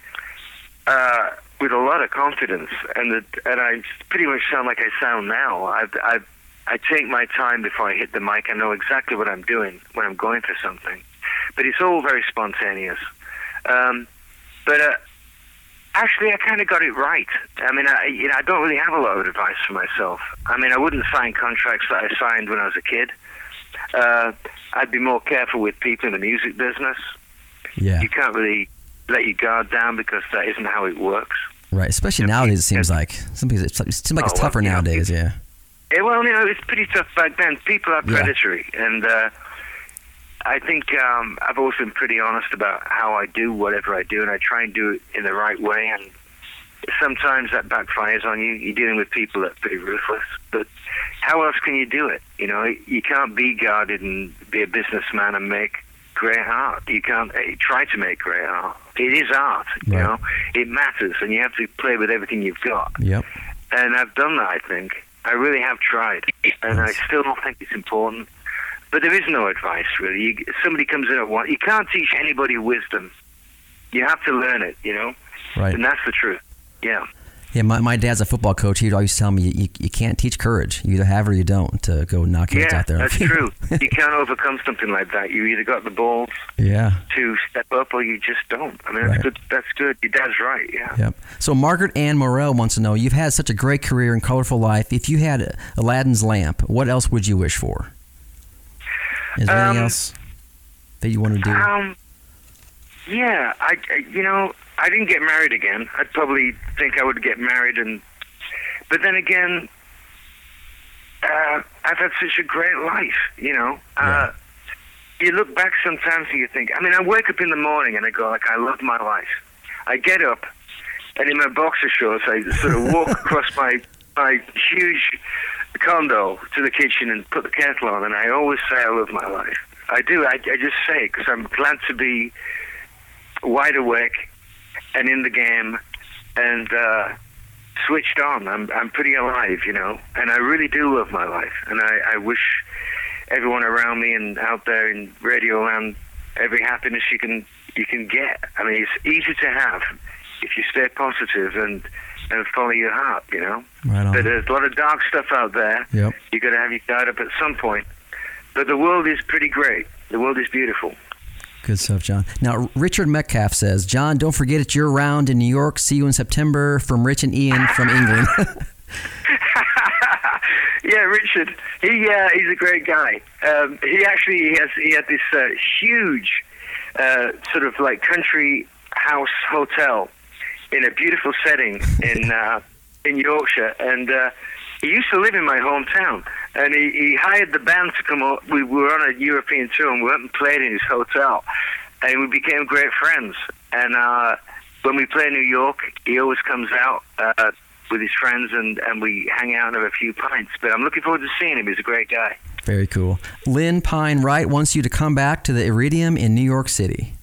uh, with a lot of confidence, and the, and I pretty much sound like I sound now. I, I I take my time before I hit the mic. I know exactly what I'm doing when I'm going for something, but it's all very spontaneous. Um, but uh, actually, I kind of got it right. I mean, I you know I don't really have a lot of advice for myself. I mean, I wouldn't sign contracts that I signed when I was a kid. Uh, I'd be more careful with people in the music business. Yeah. You can't really let your guard down because that isn't how it works. Right. Especially nowadays, it seems like some people. It seems like it's Oh, well, tougher yeah. nowadays. Yeah. Yeah, well, you know, it's pretty tough back then. People are Yeah. predatory, and uh, I think um, I've always been pretty honest about how I do whatever I do, and I try and do it in the right way. And sometimes that backfires on you. You're dealing with people that are pretty ruthless, but how else can you do it? You know, you can't be guarded and be a businessman and make great art. You can't uh, try to make great art. It is art, you know. It matters, and you have to play with everything you've got Yep. and I've done that. I think I really have tried, and I still don't think it's important. But there is no advice really. You, somebody comes in at one, you can't teach anybody wisdom. You have to learn it, you know, Right. and that's the truth. Yeah. Yeah, my, my dad's a football coach. He'd always tell me you, you can't teach courage. You either have or you don't to go knock heads Yeah, out there. that's true. you can't overcome something like that. You either got the balls yeah. to step up or you just don't. I mean, that's Right. good. That's good. Your dad's right. Yeah. Yep. So Margaret Ann Morell wants to know: You've had such a great career and colorful life. If you had Aladdin's lamp, what else would you wish for? Is there anything Um, else that you want to do? Um, yeah, I, I, you know, I didn't get married again. I'd probably think I would get married, and but then again, uh, I've had such a great life. You know, uh, you look back sometimes and you think. I mean, I wake up in the morning and I go like, I love my life. I get up, and in my boxer shorts, I sort of walk across my my huge condo to the kitchen and put the kettle on, and I always say I love my life. I do. I, I just say it because I'm glad to be wide awake and in the game and uh, switched on. I'm I'm pretty alive, you know, and I really do love my life. And I, I wish everyone around me and out there in radio land every happiness you can you can get. I mean, it's easy to have if you stay positive and and follow your heart, you know. right on. But there's a lot of dark stuff out there. Yep. You got to have your guard up at some point. But the world is pretty great. The world is beautiful. Good stuff, John. Now, Richard Metcalf says, John, don't forget it's your round in New York. See you in September from Rich and Ian from England. yeah, Richard. He uh, he's a great guy. Um, he actually he has he had this uh, huge uh, sort of like country house hotel in a beautiful setting in uh, in Yorkshire, and uh, he used to live in my hometown. And he, he hired the band to come. o- We were on a European tour, and we went and played in his hotel, and we became great friends. And uh, when we play in New York, he always comes out. Uh, with his friends and, and we hang out and have a few pints. But I'm looking forward to seeing him. He's a great guy. Very cool. Lynn Pine Wright wants you to come back to the Iridium in New York City.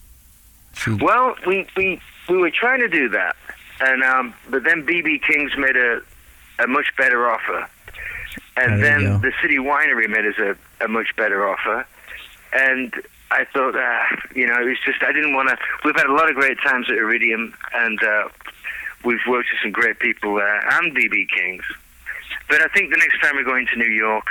She, Well, we, we, we were trying to do that, and um, but then BB King's made a, a much better offer. And there then the City Winery made us a, a much better offer. And I thought, uh, you know, it was just, I didn't want to. We've had a lot of great times at Iridium, and uh, we've worked with some great people there, and BB King's. But I think the next time we're going to New York,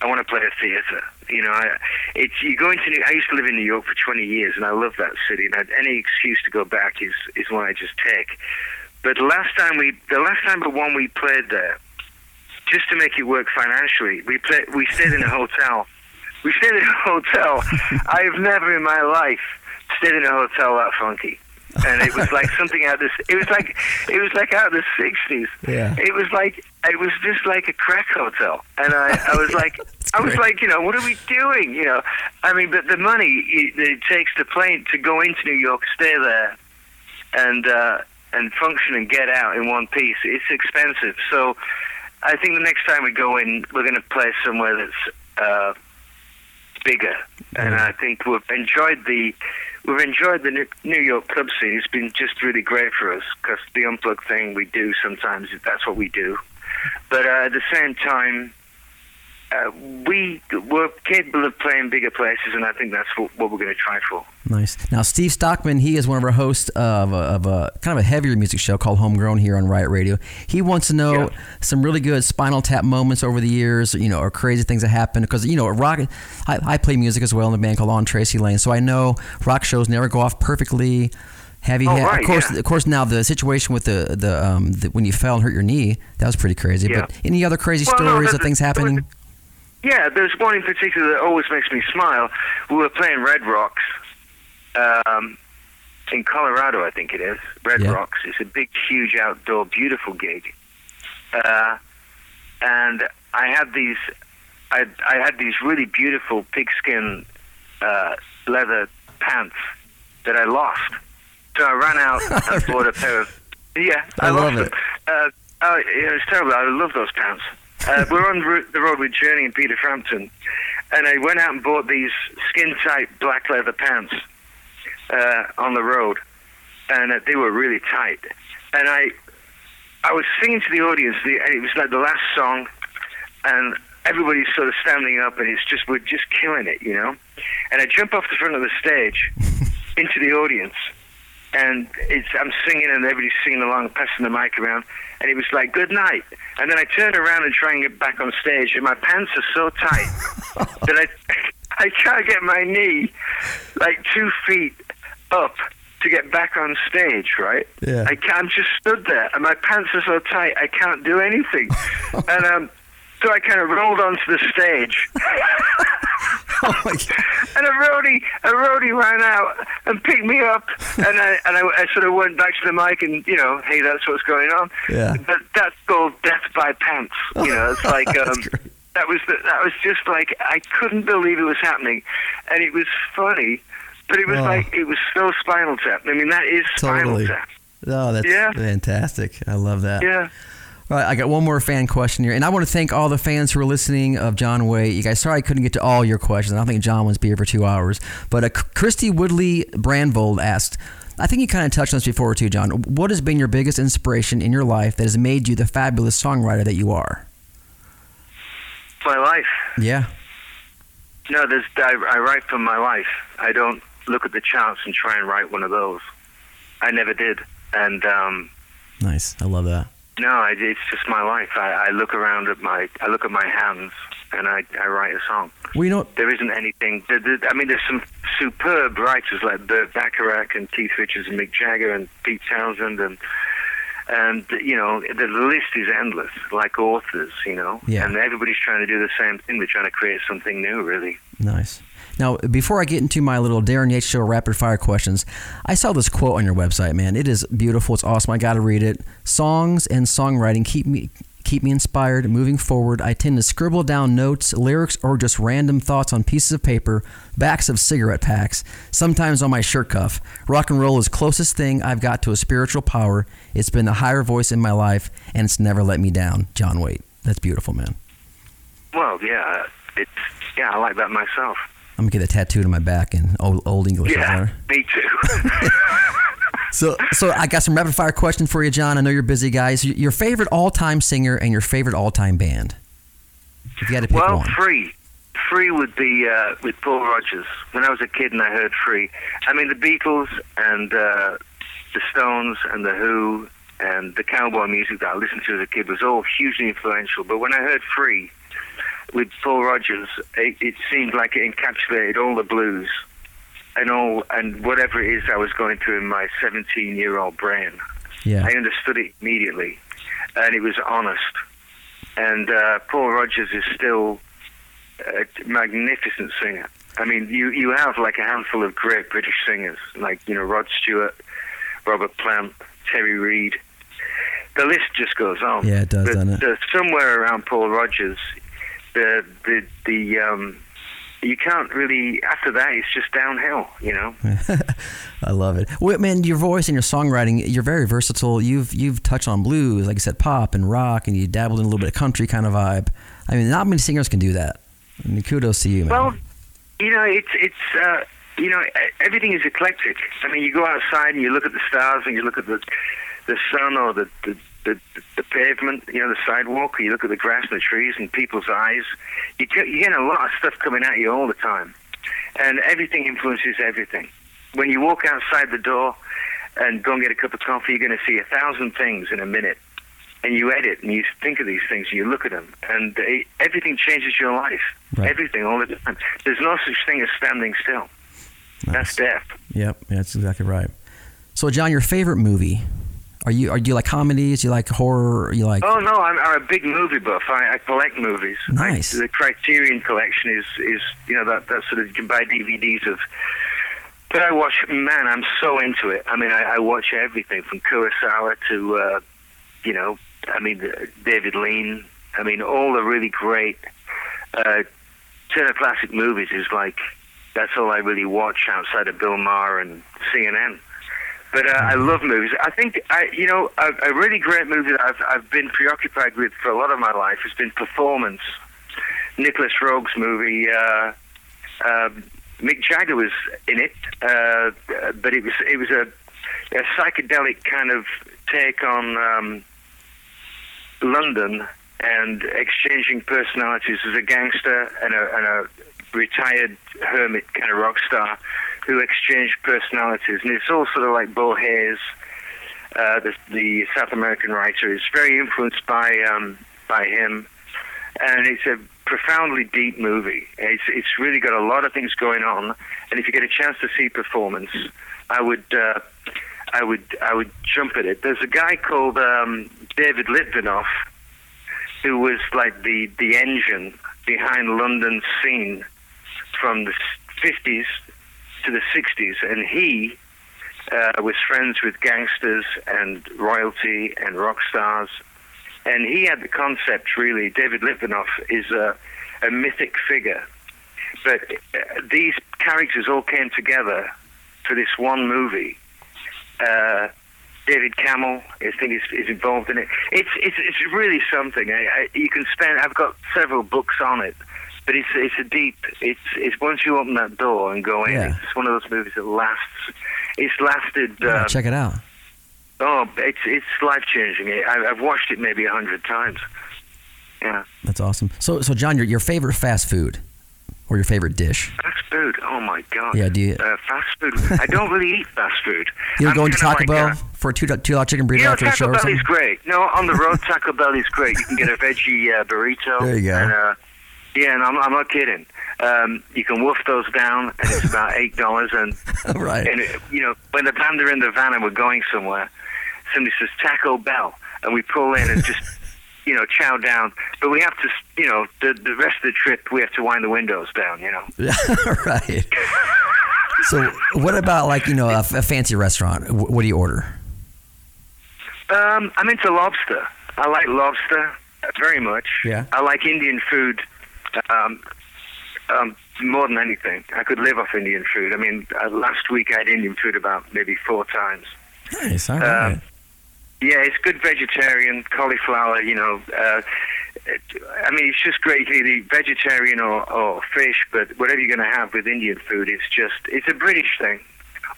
I want to play a theater. You know, I, it's you go into New. I used to live in New York for 20 years, and I love that city. And I, any excuse to go back is is one I just take. But last time we, the last time but one we played there, just to make it work financially, we played. We stayed in a hotel. We stayed in a hotel. I have never in my life stayed in a hotel that funky. And it was like something out of this. It was like it was like out of the '60s. Yeah. It was like it was just like a crack hotel, and I, I was like, I was like, you know, what are we doing? You know, I mean, but the money it, it takes to plane to go into New York, stay there, and uh, and function and get out in one piece, it's expensive. So, I think the next time we go in, we're going to play somewhere that's uh, bigger, and I think we've enjoyed the. We've enjoyed the New- New York club scene. It's been just really great for us because the unplugged thing we do sometimes. That's what we do. But uh, at the same time, uh, we we're capable of playing bigger places, and I think that's what, what we're going to try for. nice. Now, Steve Stockman, he is one of our hosts of a, of a kind of a heavier music show called Homegrown here on Riot Radio. He wants to know Yeah. some really good Spinal Tap moments over the years, you know, or crazy things that happened. Because, you know, rock, I, I play music as well in a band called On Tracy Lane. So I know rock shows never go off perfectly. Have you Oh, had, right, of course, yeah. of course, now the situation with the, the, um, the, when you fell and hurt your knee, that was pretty crazy. Yeah. But any other crazy Well, no, stories the- of things happening? Yeah, there's one in particular that always makes me smile. We were playing Red Rocks um, in Colorado, I think it is. Red Yeah. Rocks. It's a big, huge outdoor, beautiful gig. Uh, and I had these, I, I had these really beautiful pigskin uh, leather pants that I lost. So I ran out and bought a pair of. Yeah, I I, love lost it. them. Uh, oh, it was terrible. I love those pants. Uh, we're on the road with Journey and Peter Frampton, and I went out and bought these skin-tight black leather pants uh, on the road, and uh, they were really tight. And I, I was singing to the audience, the, and it was like the last song, and everybody's sort of standing up, and it's just we're just killing it, you know. And I jump off the front of the stage into the audience, and it's I'm singing and everybody's singing along, passing the mic around, and it was like good night. And then I turn around and try and get back on stage, and my pants are so tight that I I can't get my knee like two feet up to get back on stage, right? Yeah. I can't, I'm just stood there, and my pants are so tight, I can't do anything. and um, so I kind of rolled onto the stage. Oh. And a roadie, a roadie ran out and picked me up, and I and I, I sort of went back to the mic and you know, hey, that's what's going on. Yeah. But that's called death by pants. You know, it's like um, that was the, that was just like I couldn't believe it was happening, and it was funny, but it was Oh. like it was so Spinal Tap. I mean, that is Spinal Totally. Tap. Oh, that's Yeah. fantastic. I love that. Yeah. Right, I got one more fan question here, and I want to thank all the fans who are listening of John Waite. You guys, sorry I couldn't get to all your questions. I don't think John wants to be here for two hours. But uh, Christy Woodley Brandvold asked, I think you kind of touched on this before too, John. What has been your biggest inspiration in your life that has made you the fabulous songwriter that you are? My life. Yeah, No, there's I, I write from my life. I don't look at the charts and try and write one of those. I never did, and um, nice. I love that. No, I, it's just my life. I, I look around at my I look at my hands and I, I write a song. You know, There isn't anything. There, there, I mean, there's some superb writers like Burt Bacharach and Keith Richards and Mick Jagger and Pete Townshend and and you know the list is endless. Like authors, you know, Yeah. and everybody's trying to do the same thing. They're trying to create something new, really. Nice. Now, before I get into my little Darren Yates Show rapid fire questions, I saw this quote on your website, man. It is beautiful. It's awesome. I got to read it. Songs and songwriting keep me keep me inspired. Moving forward, I tend to scribble down notes, lyrics, or just random thoughts on pieces of paper, backs of cigarette packs, sometimes on my shirt cuff. Rock and roll is closest thing I've got to a spiritual power. It's been the higher voice in my life, and it's never let me down. John Waite. That's beautiful, man. Well, yeah, it's yeah, I like that myself. I'm gonna get that tattooed on my back in old, old English. Yeah, me too. So, so I got some rapid fire questions for you, John. I know you're busy, guys. Your favorite all-time singer and your favorite all-time band. If you had to pick well, one. free. Free would be uh, with Paul Rodgers. When I was a kid and I heard Free, I mean the Beatles and uh, the Stones and the Who and the cowboy music that I listened to as a kid was all hugely influential. But when I heard Free with Paul Rodgers, it, it seemed like it encapsulated all the blues and all and whatever it is I was going through in my 17-year-old brain. yeah, I understood it immediately, and it was honest. And uh, Paul Rodgers is still a magnificent singer. I mean, you you have like a handful of great British singers, like you know Rod Stewart, Robert Plant, Terry Reid. The list just goes on. Yeah, it does, But doesn't it? the- somewhere around Paul Rodgers, the the the um, you can't really after that it's just downhill. You know. I love it. Well, man, your voice and your songwriting, you're very versatile. You've you've touched on blues, like I said, pop and rock, and you dabbled in a little bit of country kind of vibe. I mean, not many singers can do that. I mean, kudos to you, man. Well, you know, it's it's uh, you know everything is eclectic. I mean, you go outside and you look at the stars and you look at the the sun or the the, the, the pavement, you know, the sidewalk. Or you look at the grass and the trees and people's eyes. You get, you get a lot of stuff coming at you all the time, and everything influences everything. When you walk outside the door and go and get a cup of coffee, you're going to see a thousand things in a minute. And you edit and you think of these things and you look at them, and it, everything changes your life. Right. Everything, all the time. There's no such thing as standing still. That's death. Yep, that's exactly right. So, John, your favorite movie? Are you are you like comedies? You like horror? You like? Oh no, I'm, I'm a big movie buff. I, I collect movies. Nice. I, the Criterion collection is is you know that that sort of you can buy DVDs of. But I watch. Man, I'm so into it. I mean, I, I watch everything from Kurosawa to, uh, you know, I mean uh, David Lean. I mean, all the really great uh, Turner Classic movies is like that's all I really watch outside of Bill Maher and CNN. But uh, I love movies. I think I, you know, a, a really great movie that I've I've been preoccupied with for a lot of my life has been Performance. Nicolas Roeg's movie. Uh, uh, Mick Jagger was in it, uh, but it was it was a, a psychedelic kind of take on um, London and exchanging personalities as a gangster and a, and a retired hermit kind of rock star who exchanged personalities, and it's all sort of like Bo uh, the, the South American writer, is very influenced by um, by him, and it's a profoundly deep movie. It's it's really got a lot of things going on, and if you get a chance to see performance, I would. Uh, I would I would jump at it. There's a guy called um, David Litvinoff, who was like the the engine behind London's scene from the 50s to the 60s, and he uh, was friends with gangsters and royalty and rock stars, and he had the concept. Really, David Litvinoff is a, a mythic figure, but uh, these characters all came together for this one movie uh, David Cammell, I think, is, is involved in it. It's it's it's really something. I, I, you can spend. I've got several books on it, but it's it's a deep. It's it's once you open that door and go in, Yeah. it's one of those movies that lasts. It's lasted. Yeah, Um, check it out. oh, it's it's life changing. I, I've watched it maybe a hundred times. Yeah, That's awesome. So, so John, your your favorite fast food or your favorite dish? fast food. Oh my god. Yeah, do you- Uh, fast food. I don't really eat fast food. You're I'm go into kinda Taco like, Bell uh, for a two two chicken burrito You know, after show Taco or Bell is great. No, on the road, Taco Bell is great. You can get a veggie uh, burrito. There you go. And, uh, yeah, and I'm, I'm not kidding. Um, you can wolf those down, and it's about eight dollars. And right. and it, you know, when the band are in the van and we're going somewhere, somebody says Taco Bell, and we pull in and just you know chow down. But we have to, you know, the the rest of the trip we have to wind the windows down. You know. right. So, what about like you know a, a fancy restaurant? Wh- What do you order? Um, I'm into lobster. I like lobster very much. Yeah. I like Indian food um, um, more than anything. I could live off Indian food. I mean, uh, last week I had Indian food about maybe four times. Nice. All Um, right. Yeah, it's good vegetarian cauliflower. You know, uh, it, I mean, it's just great. You can either eat vegetarian or, or fish, but whatever you're going to have with Indian food, it's just it's a British thing.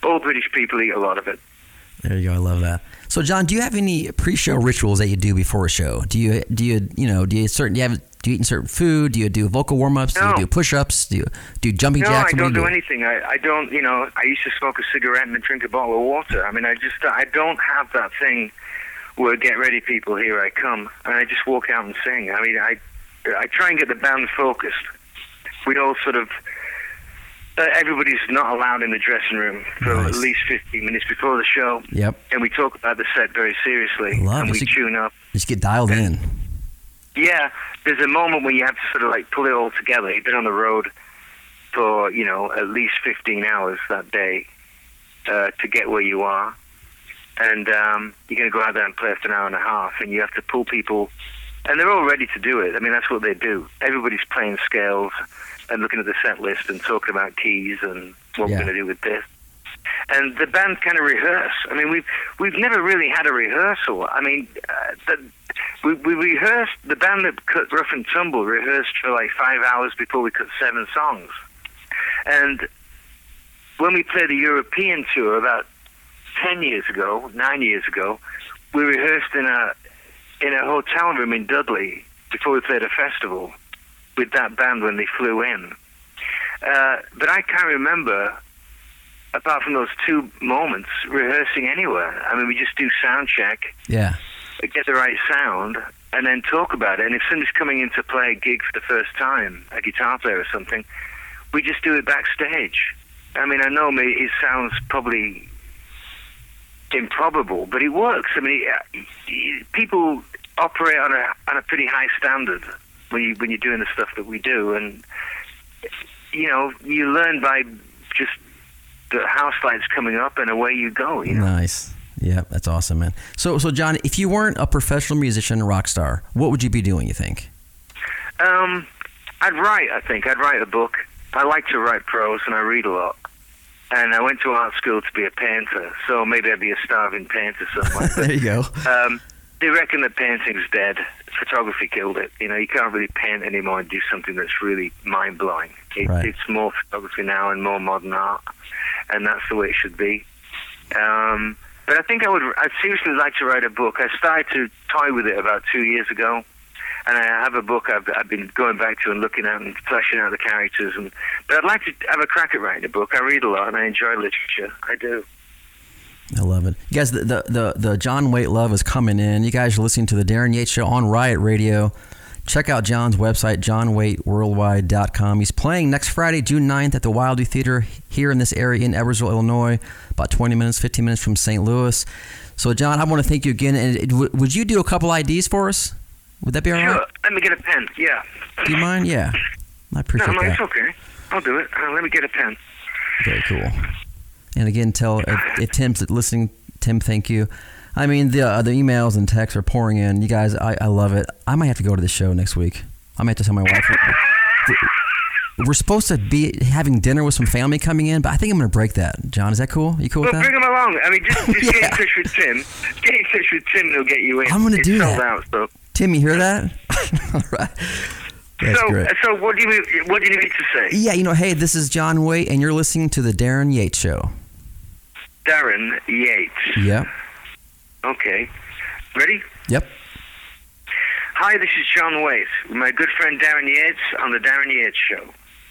All British people eat a lot of it. There you go. I love that. So, John, do you have any pre-show rituals that you do before a show? Do you do you you know do you certain do you have do you eat certain food? Do you do vocal warm-ups? Do No. you do push-ups? Do you do jumping No, jacks? I don't do do anything. I, I don't, you know, I used to smoke a cigarette and drink a bottle of water. I mean, I just, I don't have that thing where get ready, people, here I come, and I just walk out and sing. I mean, I, I try and get the band focused. We all sort of, uh, everybody's not allowed in the dressing room for Nice. at least 15 minutes before the show, Yep. and we talk about the set very seriously, Love and we tune up. Just get dialed in. Yeah, there's a moment when you have to sort of like pull it all together. You've been on the road for you know at least 15 hours that day uh, to get where you are, and um, you're going to go out there and play for an hour and a half, and you have to pull people, and they're all ready to do it. I mean, that's what they do. Everybody's playing scales and looking at the set list and talking about keys and what Yeah. we're going to do with this. And the band kind of rehearse. I mean, we've we've never really had a rehearsal. I mean, uh, the, we we rehearsed. The band that cut Rough and Tumble rehearsed for like five hours before we cut seven songs. And when we played the European tour about ten years ago, nine years ago, we rehearsed in a in a hotel room in Dudley before we played a festival with that band when they flew in. Uh, but I can't remember, apart from those two moments, rehearsing anywhere. I mean, we just do sound check, Yeah. Get the right sound, and then talk about it. And if somebody's coming in to play a gig for the first time, a guitar player or something, we just do it backstage. I mean, I know it sounds probably improbable, but it works. I mean, uh, people operate on a on a pretty high standard when you when you're doing the stuff that we do, and you know, you learn by just the house lights coming up, and away you go. You know. Nice. Yeah, that's awesome, man. So, so John, if you weren't a professional musician, rock star, what would you be doing? You think? Um, I'd write. I think I'd write a book. I like to write prose, and I read a lot. And I went to art school to be a painter, so maybe I'd be a starving painter somewhere. there you go. um, they reckon that painting's dead. Photography killed it. You know, you can't really paint anymore and do something that's really mind blowing. It, Right. It's more photography now and more modern art, and that's the way it should be. Um, but I think I would. I'd seriously like to write a book. I started to toy with it about two years ago, and I have a book I've, I've been going back to and looking at and fleshing out the characters. And but I'd like to have a crack at writing a book. I read a lot and I enjoy literature. I do. I love it. You guys, the, the, the, the John Waite love is coming in. You guys are listening to the Darren Yates Show on Riot Radio. Check out John's website, johnwaiteworldwide.com. He's playing next Friday, June 9th at the Wildey Theater here in this area in Edwardsville, Illinois, about 20 minutes, 15 minutes from St. Louis. So, John, I want to thank you again. And would you do a couple IDs for us? Would that be all right? Sure. Let me get a pen. Yeah. Do you mind? Yeah. I No, appreciate no, that. it's okay. I'll do it. Uh, let me get a pen. Very cool. And again, tell if, if Tim's listening, Tim, thank you. I mean, the uh, the emails and texts are pouring in. You guys, I, I love it. I might have to go to the show next week. I might have to tell my wife. We're supposed to be having dinner with some family coming in, but I think I'm going to break that. John, is that cool? You cool Well, with bring that? him along. I mean, just, just get in touch with Tim. Get in touch with Tim, he'll get you in. I'm gonna do that. out, so. Tim, you hear that? All right. That's so, great. so what do you what do you need to say, Yeah, you know, hey, this is John Waite, and you're listening to the Darren Yates Show. Darren Yates? Yep. Okay, ready? Yep. Hi, this is John Waite, with my good friend Darren Yates on the Darren Yates Show.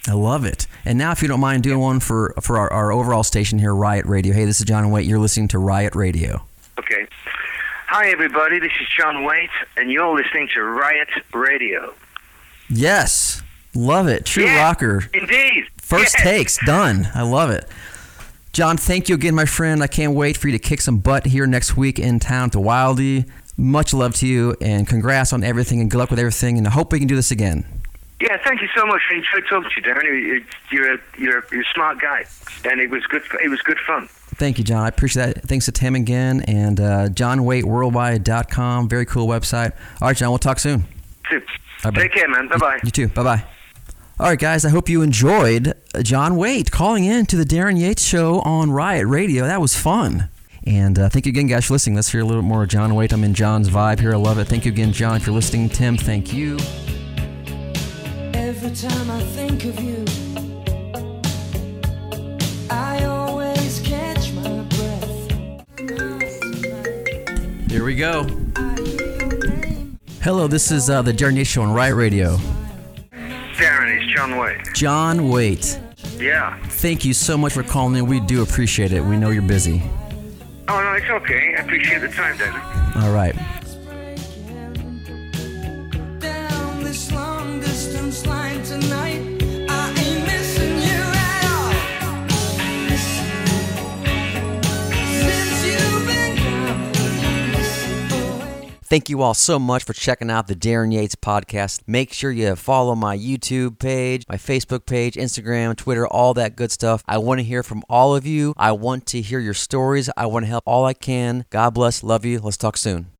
I love it. And now, if you don't mind doing one for for our, our overall station here, Riot Radio. Hey, this is John Waite. You're listening to Riot Radio. Okay. Hi, everybody. This is John Waite, and you're listening to Riot Radio. Yes, love it. True Yeah, rocker. Indeed. First Yes. takes done. I love it. John, thank you again, my friend. I can't wait for you to kick some butt here next week in town to Wildey. Much love to you, and congrats on everything, and good luck with everything. And I hope we can do this again. Yeah, thank you so much. I enjoyed talking to you, Darren. You- You're a, you're, a, you're a smart guy, and it was good. It was good fun. Thank you, John. I appreciate that. Thanks to Tim again, and uh, johnwaiteworldwide.com. Very cool website. All right, John, we'll talk soon. Bye-bye. Take care, man. Bye bye. You too. Bye bye. All right, guys. I hope you enjoyed John Waite calling in to the Darren Yates Show on Riot Radio. That was fun. And uh, thank you again, guys, for listening. Let's hear a little more of John Waite. I'm in John's vibe here. I love it. Thank you again, John, if you're listening. Tim, thank you. Every time I think of you, I always catch my breath. Here we go. I hear your name. Hello, this is uh, the Darren Yates Show on Riot Radio. Darren, it's John Waite. John Waite, Yeah. thank you so much for calling in. We do appreciate it. We know you're busy. Oh no, it's okay. I appreciate the time, Darren. All right. Down this long distance line tonight, Thank you all so much for checking out the Darren Yates podcast. Make sure you follow my YouTube page, my Facebook page, Instagram, Twitter, all that good stuff. I want to hear from all of you. I want to hear your stories. I want to help all I can. God bless. Love you. Let's talk soon.